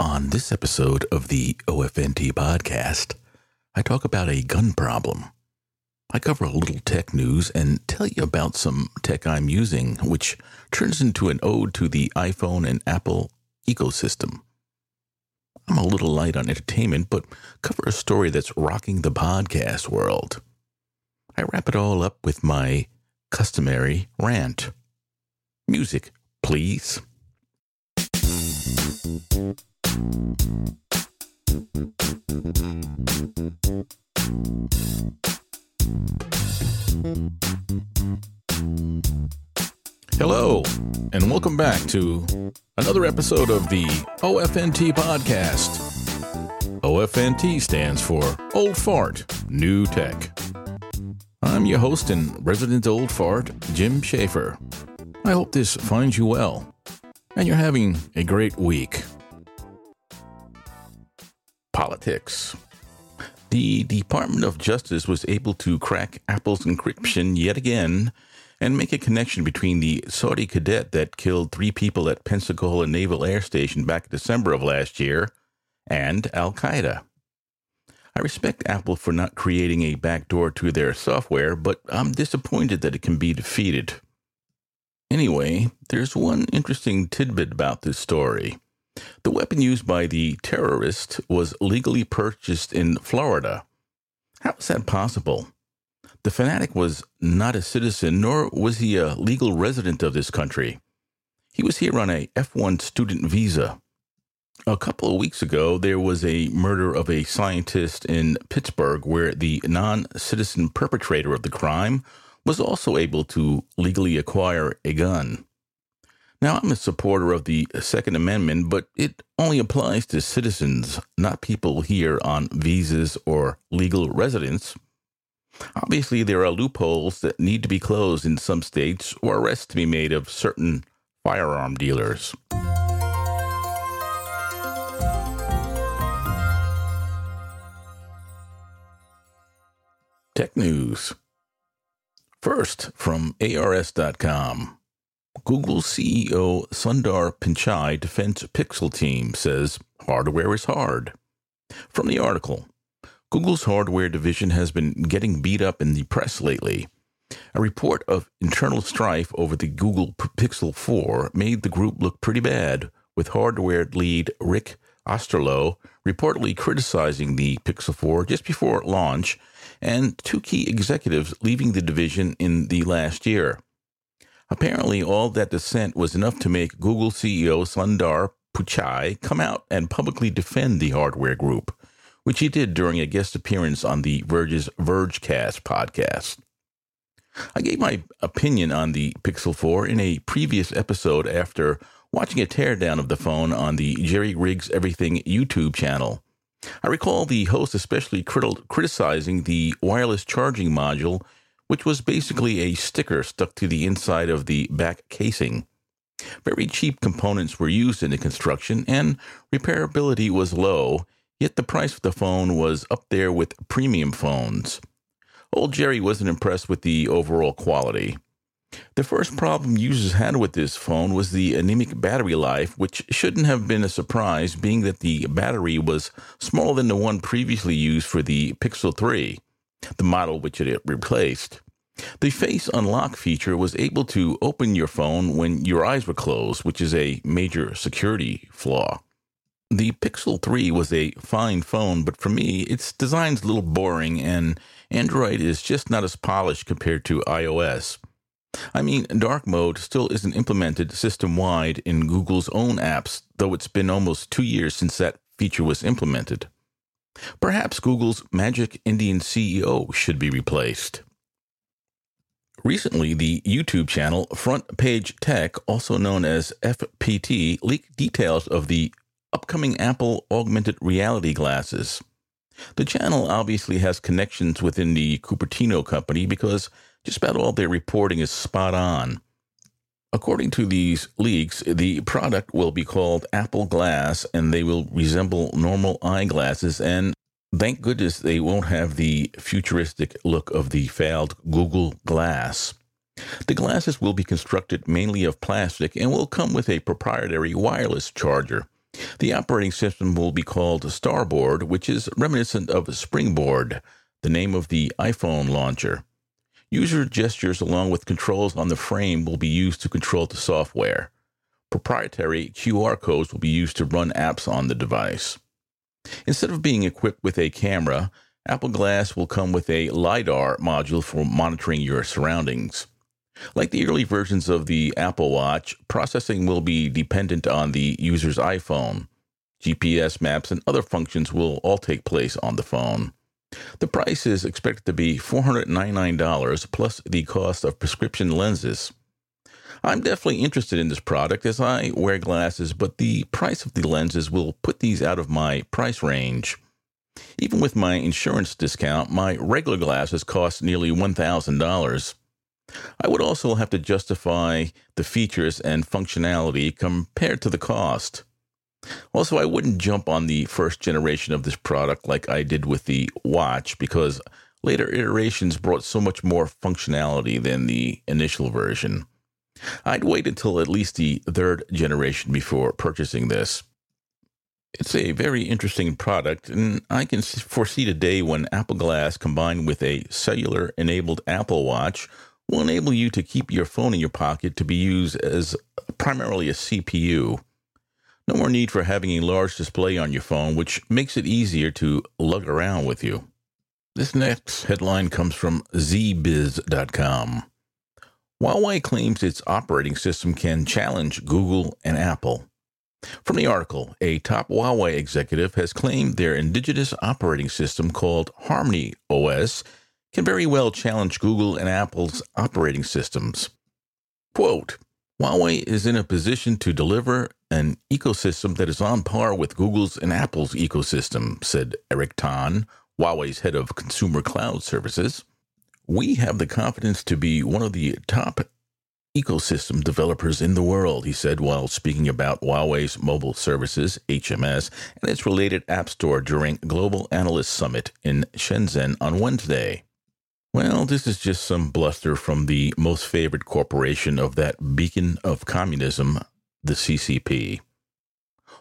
On this episode of the OFNT podcast, I talk about a gun problem. I cover a little tech news and tell you about some tech I'm using, which turns into an ode to the iPhone and Apple ecosystem. I'm a little light on entertainment, but cover a story that's rocking the podcast world. I wrap it all up with my customary rant. Music, please. Hello, and welcome back to another episode of the OFNT podcast. OFNT stands for Old Fart, New Tech. I'm your host and resident old fart, Jim Schaefer. I hope this finds you well and you're having a great week. Politics. The Department of Justice was able to crack Apple's encryption yet again and make a connection between the Saudi cadet that killed three people at Pensacola Naval Air Station back in December of last year and Al Qaeda. I respect Apple for not creating a backdoor to their software, but I'm disappointed that it can be defeated. Anyway, there's one interesting tidbit about this story. The weapon used by the terrorist was legally purchased in Florida. How is that possible? The fanatic was not a citizen, nor was he a legal resident of this country. He was here on a F 1 student visa. A couple of weeks ago, there was a murder of a scientist in Pittsburgh where the non citizen perpetrator of the crime was also able to legally acquire a gun. Now, I'm a supporter of the Second Amendment, but it only applies to citizens, not people here on visas or legal residence. Obviously, there are loopholes that need to be closed in some states or arrests to be made of certain firearm dealers. Tech News. First, from ARS.com. Google CEO Sundar Pichai defends Pixel team says hardware is hard. From the article, Google's hardware division has been getting beat up in the press lately. A report of internal strife over the Google Pixel 4 made the group look pretty bad, with hardware lead Rick Osterloh reportedly criticizing the Pixel 4 just before launch and two key executives leaving the division in the last year. Apparently, all that dissent was enough to make Google CEO Sundar Pichai come out and publicly defend the hardware group, which he did during a guest appearance on the Verge's Vergecast podcast. I gave my opinion on the Pixel 4 in a previous episode after watching a teardown of the phone on the Jerry Riggs Everything YouTube channel. I recall the host especially crit- criticizing the wireless charging module, which was basically a sticker stuck to the inside of the back casing. Very cheap components were used in the construction, and repairability was low, yet the price of the phone was up there with premium phones. Old Jerry wasn't impressed with the overall quality. The first problem users had with this phone was the anemic battery life, which shouldn't have been a surprise, being that the battery was smaller than the one previously used for the Pixel 3, the model which it replaced. The face unlock feature was able to open your phone when your eyes were closed, which is a major security flaw. The Pixel 3 was a fine phone, but for me, its design's a little boring, and Android is just not as polished compared to iOS. I mean, dark mode still isn't implemented system wide in Google's own apps, though it's been almost two years since that feature was implemented. Perhaps Google's Magic Indian CEO should be replaced. Recently, the YouTube channel Front Page Tech, also known as FPT, leaked details of the upcoming Apple augmented reality glasses. The channel obviously has connections within the Cupertino company because just about all their reporting is spot on. According to these leaks, the product will be called Apple Glass and they will resemble normal eyeglasses. And thank goodness they won't have the futuristic look of the failed Google Glass. The glasses will be constructed mainly of plastic and will come with a proprietary wireless charger. The operating system will be called Starboard, which is reminiscent of Springboard, the name of the iPhone launcher. User gestures along with controls on the frame will be used to control the software. Proprietary QR codes will be used to run apps on the device. Instead of being equipped with a camera, Apple Glass will come with a LiDAR module for monitoring your surroundings. Like the early versions of the Apple Watch, processing will be dependent on the user's iPhone. GPS maps and other functions will all take place on the phone. The price is expected to be $499 plus the cost of prescription lenses. I'm definitely interested in this product as I wear glasses, but the price of the lenses will put these out of my price range. Even with my insurance discount, my regular glasses cost nearly $1,000. I would also have to justify the features and functionality compared to the cost. Also, I wouldn't jump on the first generation of this product like I did with the watch because later iterations brought so much more functionality than the initial version. I'd wait until at least the third generation before purchasing this. It's a very interesting product, and I can foresee a day when Apple Glass combined with a cellular enabled Apple Watch will enable you to keep your phone in your pocket to be used as primarily a CPU. No more need for having a large display on your phone, which makes it easier to lug around with you. This next headline comes from ZBiz.com. Huawei claims its operating system can challenge Google and Apple. From the article, a top Huawei executive has claimed their indigenous operating system called Harmony OS can very well challenge Google and Apple's operating systems. Quote, Huawei is in a position to deliver an ecosystem that is on par with Google's and Apple's ecosystem, said Eric Tan, Huawei's head of consumer cloud services. We have the confidence to be one of the top ecosystem developers in the world, he said while speaking about Huawei's mobile services, HMS, and its related app store during Global Analyst Summit in Shenzhen on Wednesday. Well, this is just some bluster from the most favored corporation of that beacon of communism, the CCP.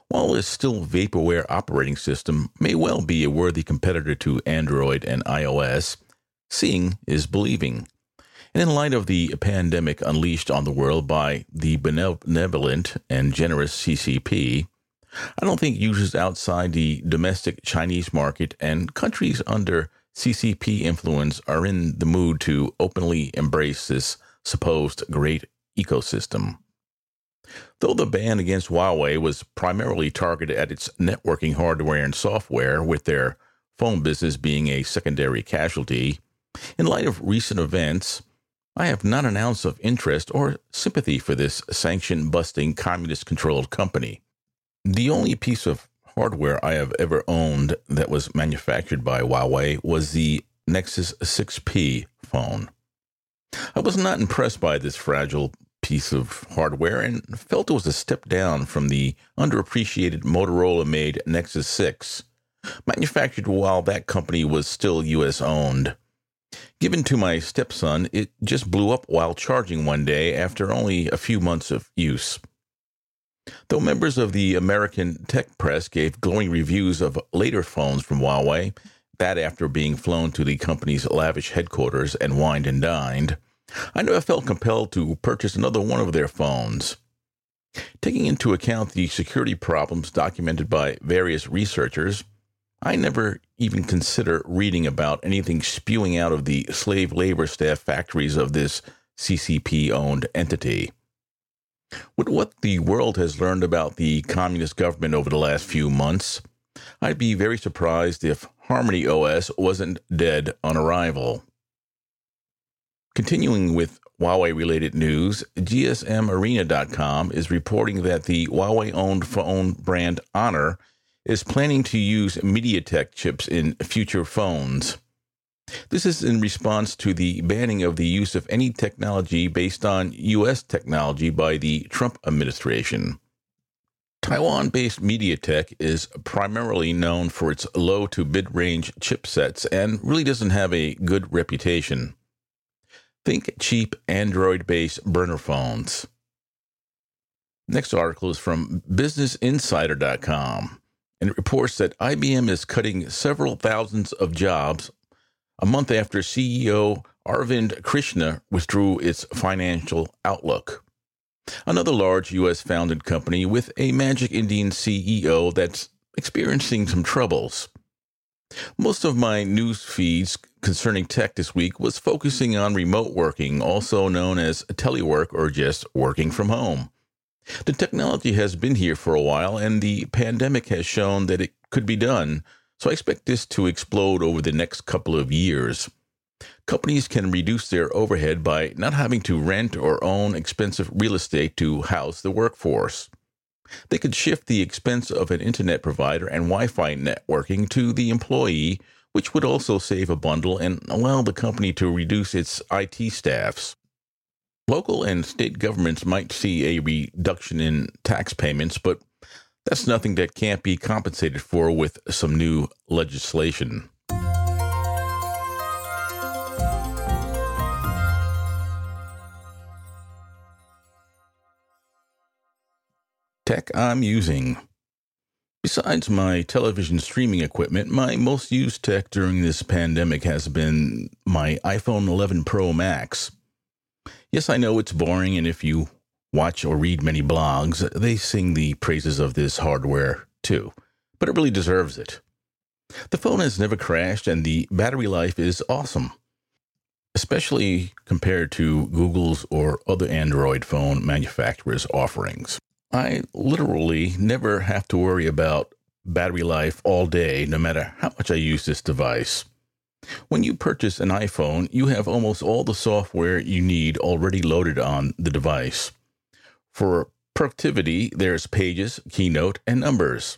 While this still vaporware operating system may well be a worthy competitor to Android and iOS, seeing is believing. And in light of the pandemic unleashed on the world by the benevolent and generous CCP, I don't think users outside the domestic Chinese market and countries under CCP influence are in the mood to openly embrace this supposed great ecosystem. Though the ban against Huawei was primarily targeted at its networking hardware and software, with their phone business being a secondary casualty, in light of recent events, I have not an ounce of interest or sympathy for this sanction busting communist controlled company. The only piece of hardware I have ever owned that was manufactured by Huawei was the Nexus 6P phone. I was not impressed by this fragile piece of hardware and felt it was a step down from the underappreciated Motorola made Nexus 6, manufactured while that company was still US owned. Given to my stepson, it just blew up while charging one day after only a few months of use. Though members of the American tech press gave glowing reviews of later phones from Huawei, that after being flown to the company's lavish headquarters and wined and dined, I never felt compelled to purchase another one of their phones. Taking into account the security problems documented by various researchers, I never even consider reading about anything spewing out of the slave labor staff factories of this CCP owned entity. With what the world has learned about the communist government over the last few months, I'd be very surprised if Harmony OS wasn't dead on arrival. Continuing with Huawei related news, GSMArena.com is reporting that the Huawei owned phone brand Honor is planning to use MediaTek chips in future phones. This is in response to the banning of the use of any technology based on U.S. technology by the Trump administration. Taiwan based MediaTek is primarily known for its low to mid range chipsets and really doesn't have a good reputation. Think cheap Android based burner phones. Next article is from BusinessInsider.com, and it reports that IBM is cutting several thousands of jobs a month after CEO Arvind Krishna withdrew its financial outlook. Another large U.S. founded company with a Magic Indian CEO that's experiencing some troubles. Most of my news feeds concerning tech this week was focusing on remote working, also known as telework or just working from home. The technology has been here for a while, and the pandemic has shown that it could be done, so I expect this to explode over the next couple of years. Companies can reduce their overhead by not having to rent or own expensive real estate to house the workforce. They could shift the expense of an internet provider and Wi Fi networking to the employee, which would also save a bundle and allow the company to reduce its IT staffs. Local and state governments might see a reduction in tax payments, but that's nothing that can't be compensated for with some new legislation. tech I'm using. Besides my television streaming equipment, my most used tech during this pandemic has been my iPhone 11 Pro Max. Yes, I know it's boring, and if you watch or read many blogs, they sing the praises of this hardware too, but it really deserves it. The phone has never crashed, and the battery life is awesome, especially compared to Google's or other Android phone manufacturers' offerings. I literally never have to worry about battery life all day, no matter how much I use this device. When you purchase an iPhone, you have almost all the software you need already loaded on the device. For productivity, there's Pages, Keynote, and Numbers.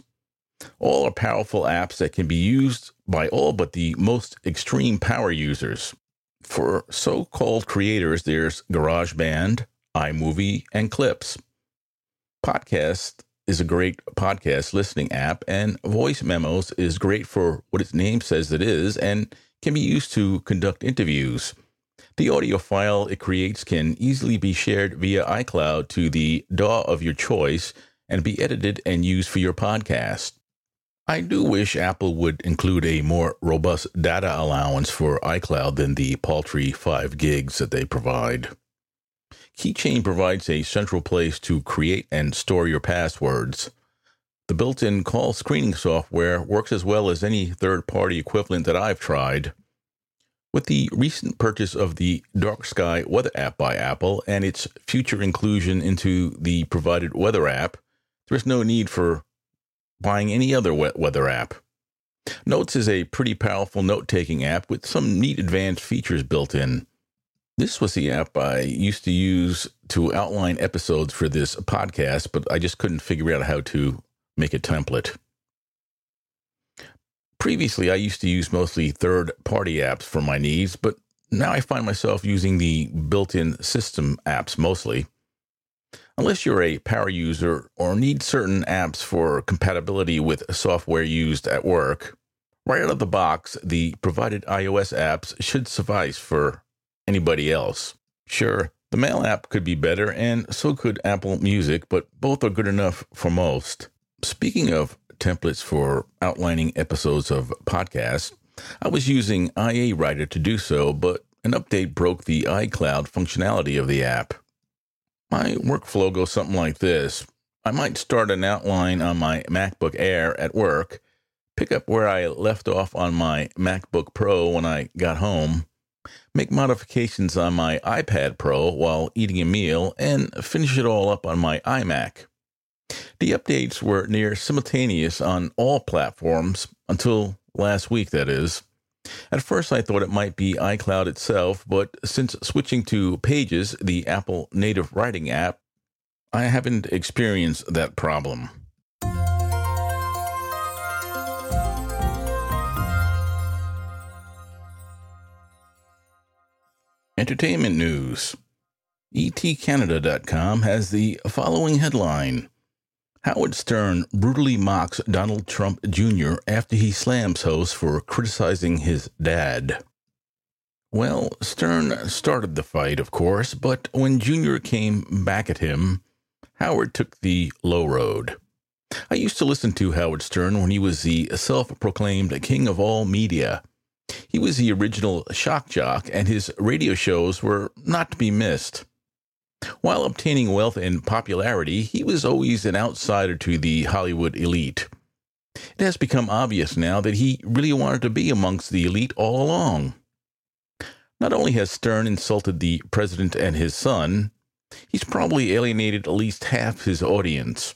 All are powerful apps that can be used by all but the most extreme power users. For so called creators, there's GarageBand, iMovie, and Clips. Podcast is a great podcast listening app, and Voice Memos is great for what its name says it is and can be used to conduct interviews. The audio file it creates can easily be shared via iCloud to the DAW of your choice and be edited and used for your podcast. I do wish Apple would include a more robust data allowance for iCloud than the paltry 5 gigs that they provide. Keychain provides a central place to create and store your passwords. The built in call screening software works as well as any third party equivalent that I've tried. With the recent purchase of the Dark Sky Weather app by Apple and its future inclusion into the provided weather app, there is no need for buying any other weather app. Notes is a pretty powerful note taking app with some neat advanced features built in. This was the app I used to use to outline episodes for this podcast, but I just couldn't figure out how to make a template. Previously, I used to use mostly third party apps for my needs, but now I find myself using the built in system apps mostly. Unless you're a power user or need certain apps for compatibility with software used at work, right out of the box, the provided iOS apps should suffice for anybody else. Sure, the Mail app could be better, and so could Apple Music, but both are good enough for most. Speaking of templates for outlining episodes of podcasts, I was using iA Writer to do so, but an update broke the iCloud functionality of the app. My workflow goes something like this I might start an outline on my MacBook Air at work, pick up where I left off on my MacBook Pro when I got home, make modifications on my iPad Pro while eating a meal, and finish it all up on my iMac. The updates were near simultaneous on all platforms until last week, that is. At first, I thought it might be iCloud itself, but since switching to Pages, the Apple native writing app, I haven't experienced that problem. Entertainment news. ETCanada.com has the following headline Howard Stern brutally mocks Donald Trump Jr. after he slams host for criticizing his dad. Well, Stern started the fight, of course, but when Jr. came back at him, Howard took the low road. I used to listen to Howard Stern when he was the self proclaimed king of all media. He was the original shock jock, and his radio shows were not to be missed. While obtaining wealth and popularity, he was always an outsider to the Hollywood elite. It has become obvious now that he really wanted to be amongst the elite all along. Not only has Stern insulted the president and his son, he's probably alienated at least half his audience.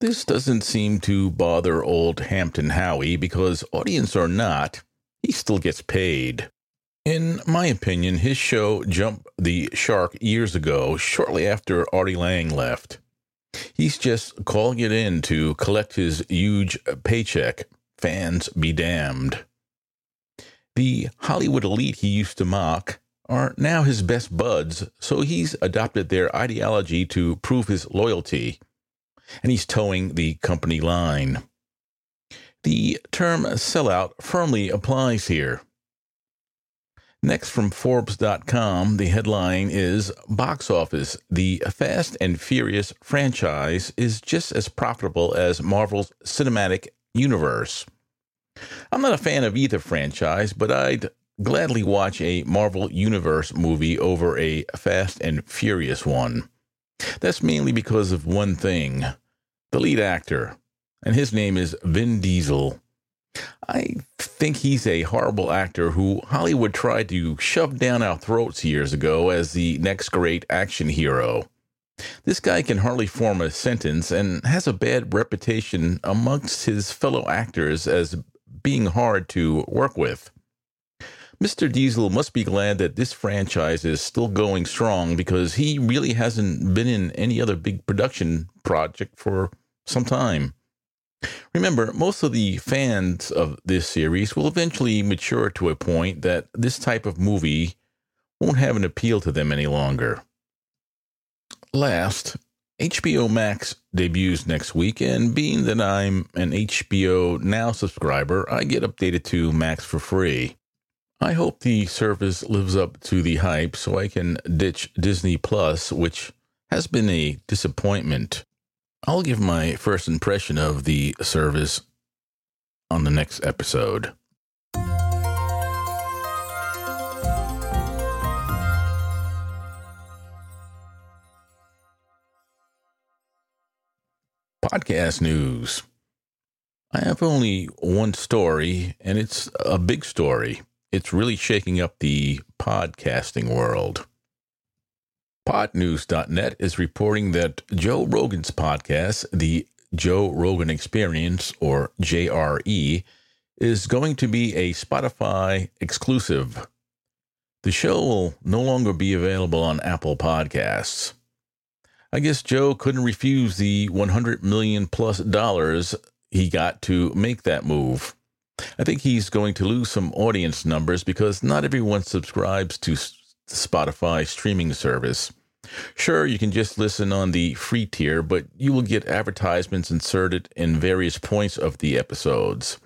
This doesn't seem to bother old Hampton Howie because, audience or not, he still gets paid. In my opinion, his show jumped the shark years ago, shortly after Artie Lange left. He's just calling it in to collect his huge paycheck. Fans be damned. The Hollywood elite he used to mock are now his best buds, so he's adopted their ideology to prove his loyalty, and he's toeing the company line. The term sellout firmly applies here. Next from Forbes.com, the headline is Box Office. The Fast and Furious franchise is just as profitable as Marvel's cinematic universe. I'm not a fan of either franchise, but I'd gladly watch a Marvel Universe movie over a Fast and Furious one. That's mainly because of one thing the lead actor, and his name is Vin Diesel. I think he's a horrible actor who Hollywood tried to shove down our throats years ago as the next great action hero. This guy can hardly form a sentence and has a bad reputation amongst his fellow actors as being hard to work with. Mr. Diesel must be glad that this franchise is still going strong because he really hasn't been in any other big production project for some time. Remember, most of the fans of this series will eventually mature to a point that this type of movie won't have an appeal to them any longer. Last, HBO Max debuts next week, and being that I'm an HBO Now subscriber, I get updated to Max for free. I hope the service lives up to the hype so I can ditch Disney Plus, which has been a disappointment. I'll give my first impression of the service on the next episode. Podcast news. I have only one story, and it's a big story. It's really shaking up the podcasting world. Podnews.net is reporting that Joe Rogan's podcast, The Joe Rogan Experience, or JRE, is going to be a Spotify exclusive. The show will no longer be available on Apple Podcasts. I guess Joe couldn't refuse the 100 million plus dollars he got to make that move. I think he's going to lose some audience numbers because not everyone subscribes to Spotify streaming service. Sure, you can just listen on the free tier, but you will get advertisements inserted in various points of the episodes.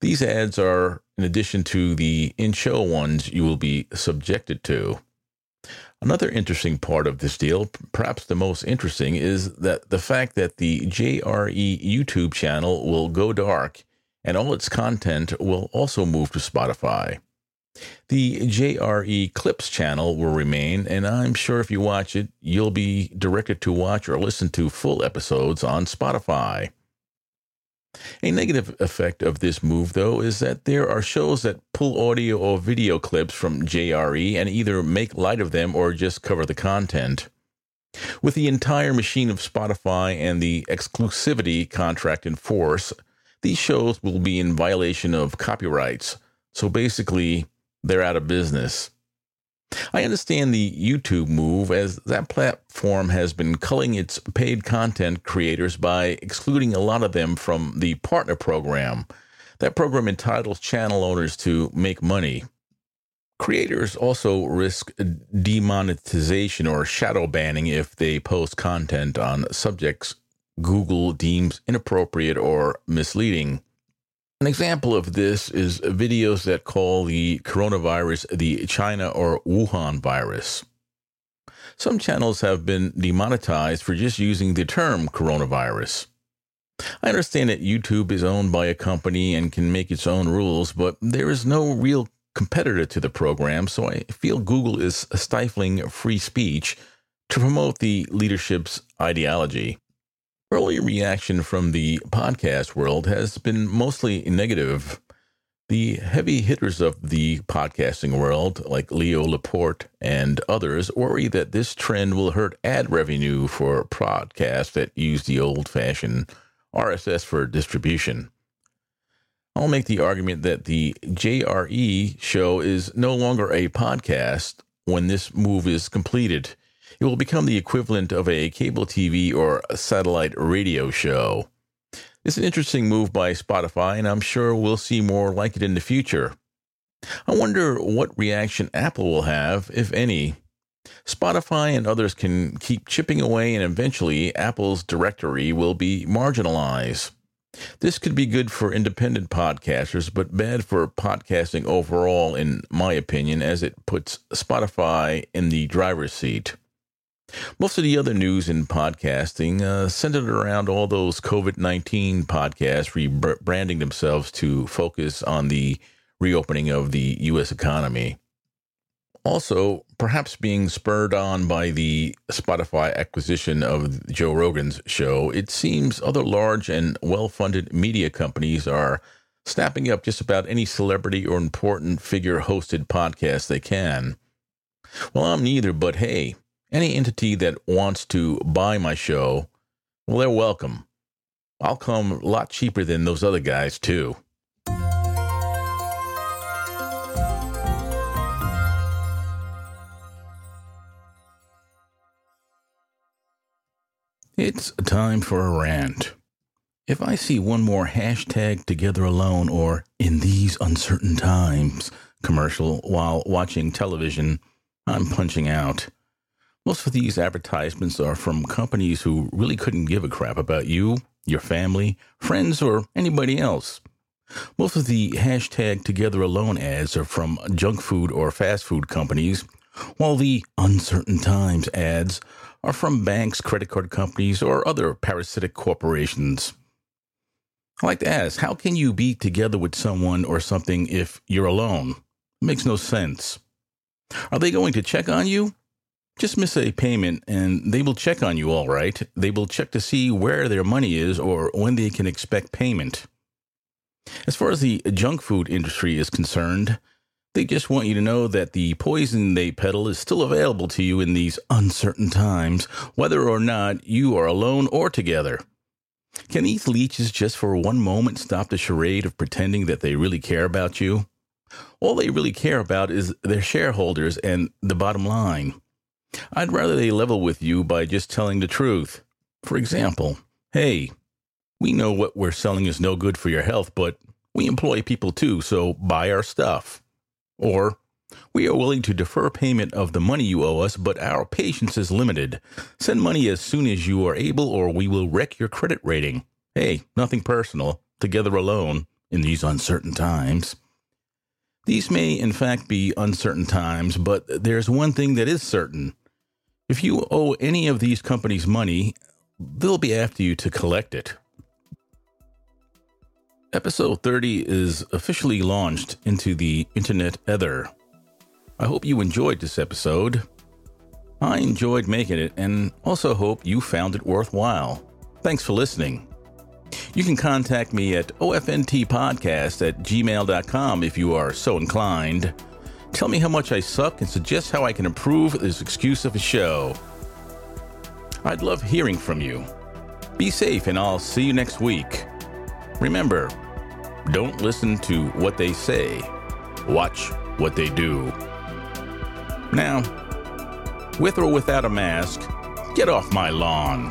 These ads are in addition to the in show ones you will be subjected to. Another interesting part of this deal, perhaps the most interesting, is that the fact that the JRE YouTube channel will go dark and all its content will also move to Spotify. The JRE Clips channel will remain, and I'm sure if you watch it, you'll be directed to watch or listen to full episodes on Spotify. A negative effect of this move, though, is that there are shows that pull audio or video clips from JRE and either make light of them or just cover the content. With the entire machine of Spotify and the exclusivity contract in force, these shows will be in violation of copyrights So basically, they're out of business. I understand the YouTube move as that platform has been culling its paid content creators by excluding a lot of them from the partner program. That program entitles channel owners to make money. Creators also risk demonetization or shadow banning if they post content on subjects Google deems inappropriate or misleading. An example of this is videos that call the coronavirus the China or Wuhan virus. Some channels have been demonetized for just using the term coronavirus. I understand that YouTube is owned by a company and can make its own rules, but there is no real competitor to the program, so I feel Google is stifling free speech to promote the leadership's ideology. Early reaction from the podcast world has been mostly negative. The heavy hitters of the podcasting world, like Leo Laporte and others, worry that this trend will hurt ad revenue for podcasts that use the old fashioned RSS for distribution. I'll make the argument that the JRE show is no longer a podcast when this move is completed. It will become the equivalent of a cable TV or a satellite radio show. It's an interesting move by Spotify, and I'm sure we'll see more like it in the future. I wonder what reaction Apple will have, if any. Spotify and others can keep chipping away, and eventually Apple's directory will be marginalized. This could be good for independent podcasters, but bad for podcasting overall, in my opinion, as it puts Spotify in the driver's seat. Most of the other news in podcasting uh, centered around all those COVID 19 podcasts rebranding themselves to focus on the reopening of the U.S. economy. Also, perhaps being spurred on by the Spotify acquisition of Joe Rogan's show, it seems other large and well funded media companies are snapping up just about any celebrity or important figure hosted podcast they can. Well, I'm neither, but hey, any entity that wants to buy my show, well, they're welcome. I'll come a lot cheaper than those other guys, too. It's time for a rant. If I see one more hashtag together alone or in these uncertain times commercial while watching television, I'm punching out. Most of these advertisements are from companies who really couldn't give a crap about you, your family, friends, or anybody else. Most of the hashtag Together Alone ads are from junk food or fast food companies, while the uncertain times ads are from banks, credit card companies, or other parasitic corporations. I like to ask, how can you be together with someone or something if you're alone? It makes no sense. Are they going to check on you? Just miss a payment and they will check on you all right. They will check to see where their money is or when they can expect payment. As far as the junk food industry is concerned, they just want you to know that the poison they peddle is still available to you in these uncertain times, whether or not you are alone or together. Can these leeches just for one moment stop the charade of pretending that they really care about you? All they really care about is their shareholders and the bottom line. I'd rather they level with you by just telling the truth. For example, hey, we know what we're selling is no good for your health, but we employ people too, so buy our stuff. Or, we are willing to defer payment of the money you owe us, but our patience is limited. Send money as soon as you are able, or we will wreck your credit rating. Hey, nothing personal. Together alone in these uncertain times. These may, in fact, be uncertain times, but there's one thing that is certain if you owe any of these companies money, they'll be after you to collect it. Episode 30 is officially launched into the internet ether. I hope you enjoyed this episode. I enjoyed making it and also hope you found it worthwhile. Thanks for listening. You can contact me at ofntpodcast at gmail.com if you are so inclined. Tell me how much I suck and suggest how I can improve this excuse of a show. I'd love hearing from you. Be safe, and I'll see you next week. Remember, don't listen to what they say, Watch what they do. Now, with or without a mask, get off my lawn.